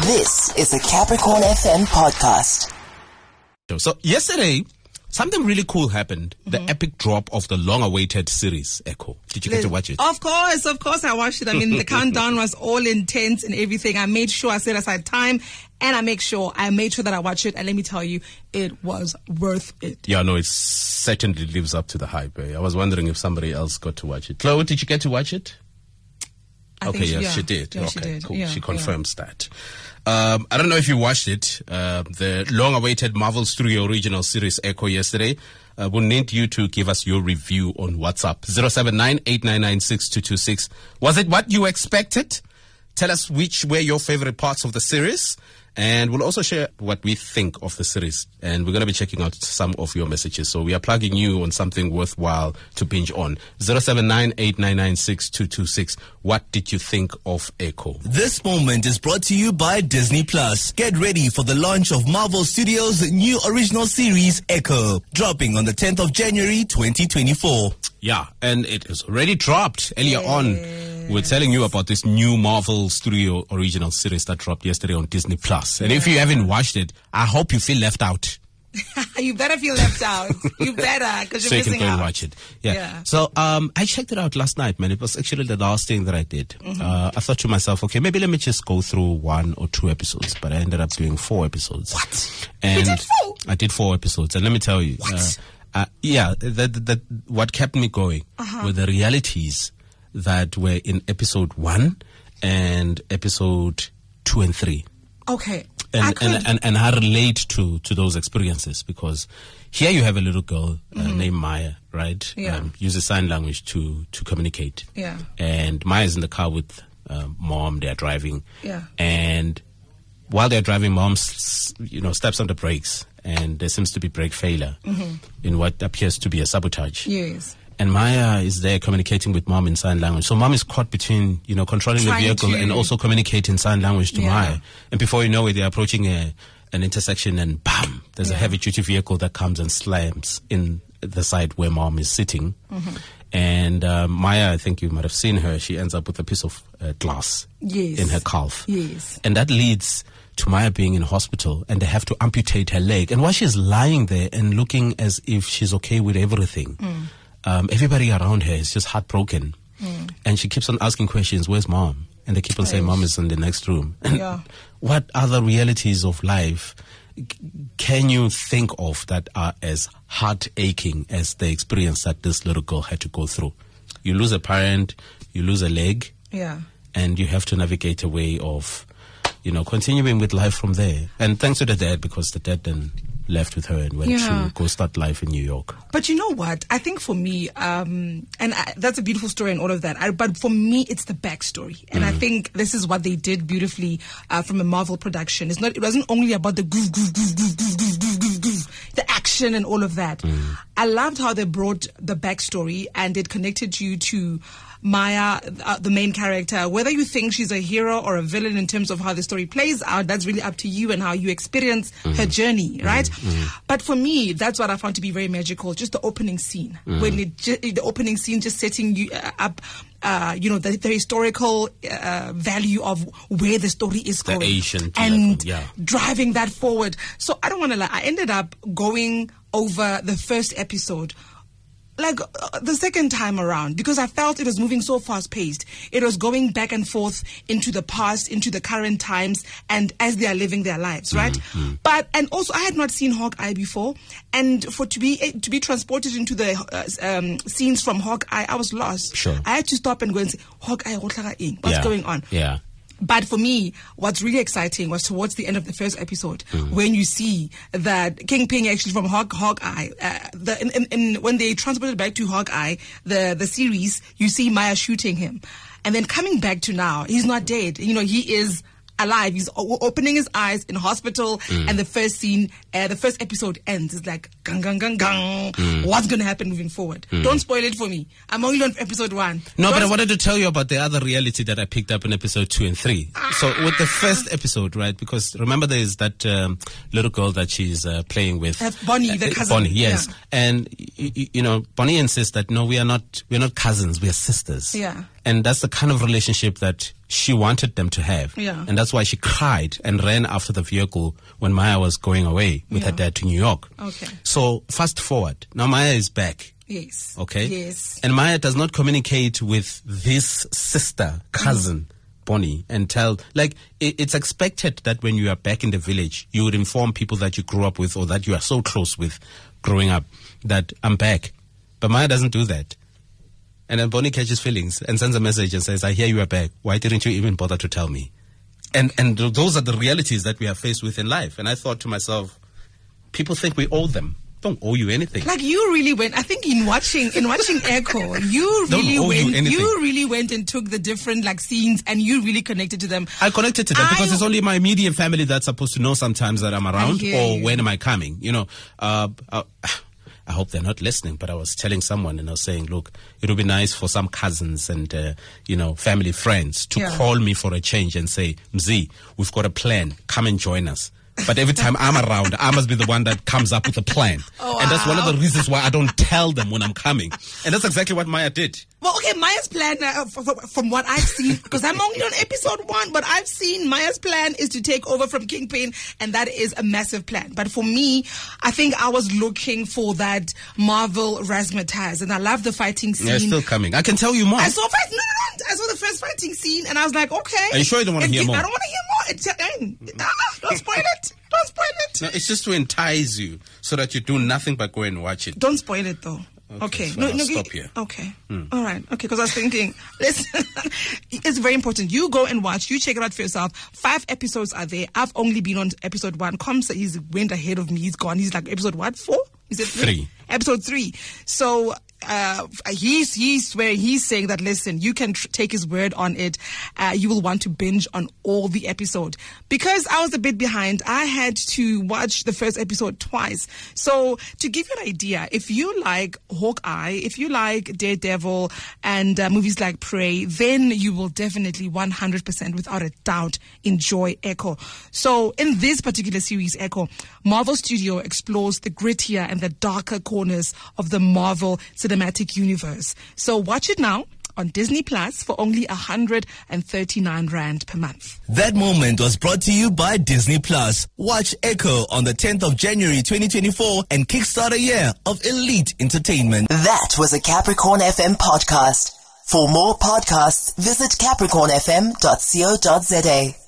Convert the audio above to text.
This is a Capricorn FM podcast. So yesterday, something really cool happened. The Mm-hmm. epic drop of the long-awaited series Echo. Did you get to watch it? Of course, of course, I watched it. I mean, the countdown was all intense and everything. I made sure I set aside time, and I make sure I made sure that I watched it. And let me tell you, it was worth it. Yeah, no, it certainly lives up to the hype. eh? I was wondering if somebody else got to watch it. Chloe, did you get to watch it? I okay, yes, yeah. she did. Yeah, okay, she did. cool. Yeah, she confirms that. Um, I don't know if you watched it, uh, the long-awaited Marvel Studio original series Echo yesterday. Uh, we'll need you to give us your review on WhatsApp. 079 Was it what you expected? Tell us which were your favorite parts of the series. And we'll also share what we think of the series. And we're going to be checking out some of your messages. So we are plugging you on something worthwhile to binge on. 079 What did you think of Echo? This moment is brought to you by Disney Plus. Get ready for the launch of Marvel Studios' new original series, Echo, dropping on the 10th of January 2024. Yeah, and it is already dropped earlier on. We're telling you about this new Marvel Studio original series that dropped yesterday on Disney Plus. And if you haven't watched it, I hope you feel left out. you better feel left out. You better, because so you're you can missing go out. and watch it. Yeah. Yeah. So um, I checked it out last night, man. It was actually the last thing that I did. Mm-hmm. Uh, I thought to myself, okay, maybe let me just go through one or two episodes. But I ended up doing four episodes. What? And did four? I did four episodes, and let me tell you? Uh, uh, yeah, that, that, that what kept me going Uh-huh. were the realities that were in episode one and episode two and three Okay. And, and, and, and I relate to, to those experiences because here you have a little girl uh, named Maya, right? Mm-hmm. Yeah. uses sign language to, to communicate. Yeah. And Maya's in the car with uh, mom, they're driving. Yeah. And while they're driving, mom, you know, steps on the brakes and there seems to be brake failure in what appears to be a sabotage. Mm-hmm. yes. And Maya is there communicating with mom in sign language. So mom is caught between, you know, controlling Trying the vehicle to- and also communicating sign language to Yeah. Maya. And before you know it, they're approaching a, an intersection and bam, there's a heavy duty vehicle that comes and slams in the side where mom is sitting. Mm-hmm. And uh, Maya, I think you might have seen her, she ends up with a piece of uh, glass Yes. in her calf. Yes. And that leads to Maya being in hospital and they have to amputate her leg. And while she's lying there and looking as if she's okay with everything, Mm. Um, everybody around her is just heartbroken. And she keeps on asking questions, where's mom? And they keep on saying, mom is in the next room. Yeah. what other realities of life can you think of that are as heart aching as the experience that this little girl had to go through? You lose a parent, you lose a leg, Yeah. and you have to navigate a way of, you know, continuing with life from there. And thanks to the dad because the dad then left with her and went yeah. to go start life in New York. But you know what? I think for me, um, and I, that's a beautiful story and all of that. I, but for me, it's the backstory, and mm. I think this is what they did beautifully uh, from a Marvel production. It's not. It wasn't only about the goof, goof, goof, goof, goof, goof, goof, goof. The action and all of that. I loved how they brought the backstory and it connected you to. Maya, uh, the main character, whether you think she's a hero or a villain in terms of how the story plays out, that's really up to you and how you experience her journey, right? But for me, that's what I found to be very magical. Just the opening scene, when it ju- the opening scene just setting you uh, up, uh, you know, the, the historical uh, value of where the story is The going, ancient and yeah. driving that forward. So I don't want to lie. I ended up going over the first episode like uh, the second time around because I felt it was moving so fast paced. It was going back and forth into the past, into the current times, and as they are living their lives, right? Mm-hmm. But and also I had not seen Hawkeye before, and for to be eh, to be transported into the uh, um, scenes from Hawkeye, I was lost. Sure. I had to stop and go and say Hawkeye, what's Yeah. going on? Yeah. But for me, what's really exciting was towards the end of the first episode when you see that Kingpin actually from Hawk, Hawkeye, uh, the, in, in, in, when they transported back to Hawkeye, the, the series, you see Maya shooting him. And then coming back to now, he's not dead. You know, he is alive. He's o- opening his eyes in hospital, and the first scene, uh, the first episode ends. It's like, gang, gang, gang, gang. What's going to happen moving forward? Don't spoil it for me. I'm only on episode one. No, but I wanted to tell you about the other reality that I picked up in episode two and three. So with the first episode, right? Because remember, there is that um, little girl that she's uh, playing with, Uh, Bonnie, the Uh, cousin, Bonnie, yes. yeah. And y- y- you know, Bonnie insists that no, we are not, we are not cousins, we are sisters. Yeah. And that's the kind of relationship that she wanted them to have. Yeah. And that's why she cried and ran after the vehicle when Maya was going away with her dad to New York. Okay. So fast forward. Now Maya is back. Yes. Okay. Yes. And Maya does not communicate with this sister, cousin, mm. Bonnie, and tell, like, i it's expected that when you are back in the village, you would inform people that you grew up with or that you are so close with growing up that I'm back. But Maya doesn't do that. And then Bonnie catches feelings and sends a message and says, I hear you are back. Why didn't you even bother to tell me? And, and those are the realities that we are faced with in life. And I thought to myself, people think we owe them. Don't owe you anything. Like you really went. I think in watching in watching Echo, you really owe you went. anything. really went and took the different like scenes, and you really connected to them. I connected to them because it's only my immediate family that's supposed to know sometimes that I'm around or you. when am I coming. You know, uh, uh, I hope they're not listening, but I was telling someone and I was saying, look, it would be nice for some cousins and, uh, you know, family friends to Yeah. call me for a change and say, Mzi, we've got a plan. Come and join us. But every time I'm around, I must be the one that comes up with a plan. Oh, And that's one of the reasons why I don't tell them when I'm coming. And that's exactly what Maya did. Well, okay, Maya's plan, uh, from what I've seen, because I'm only on episode one, but I've seen Maya's plan is to take over from Kingpin, and that is a massive plan. But for me, I think I was looking for that Marvel razzmatazz, and I love the fighting scene. Yeah, it's still coming. I can tell you more. I saw fight. No, no, no. I saw the first fighting scene, and I was like, okay. Are you sure you don't wanna hear gi- more? I don't want to hear don't spoil it. Don't spoil it. No, it's just to entice you so that you do nothing but go and watch it. Don't spoil it though. Okay, Okay. so I'll you- stop here. Okay. Hmm. All right. Okay. Because I was thinking, listen, it's very important. You go and watch. You check it out for yourself. Five episodes are there. I've only been on episode one. Comsa, he's went ahead of me. He's gone. He's like episode what? Four? Is it three? Three. Episode three. So uh, he's he's swearing. He's saying that listen, you can tr- take his word on it. Uh, you will want to binge on all the episode because I was a bit behind. I had to watch the first episode twice. So to give you an idea, if you like Hawkeye, if you like Daredevil, and uh, movies like Prey, then you will definitely 100% without a doubt enjoy Echo. So in this particular series, Echo, Marvel Studio explores the grittier and the darker corners of the Marvel cinematic universe. So watch it now on Disney Plus for only 139 Rand per month. That moment was brought to you by Disney Plus. Watch Echo on the 10th of January 2024 and kickstart a year of elite entertainment. That was a Capricorn FM podcast. For more podcasts, visit capricornfm.co.za.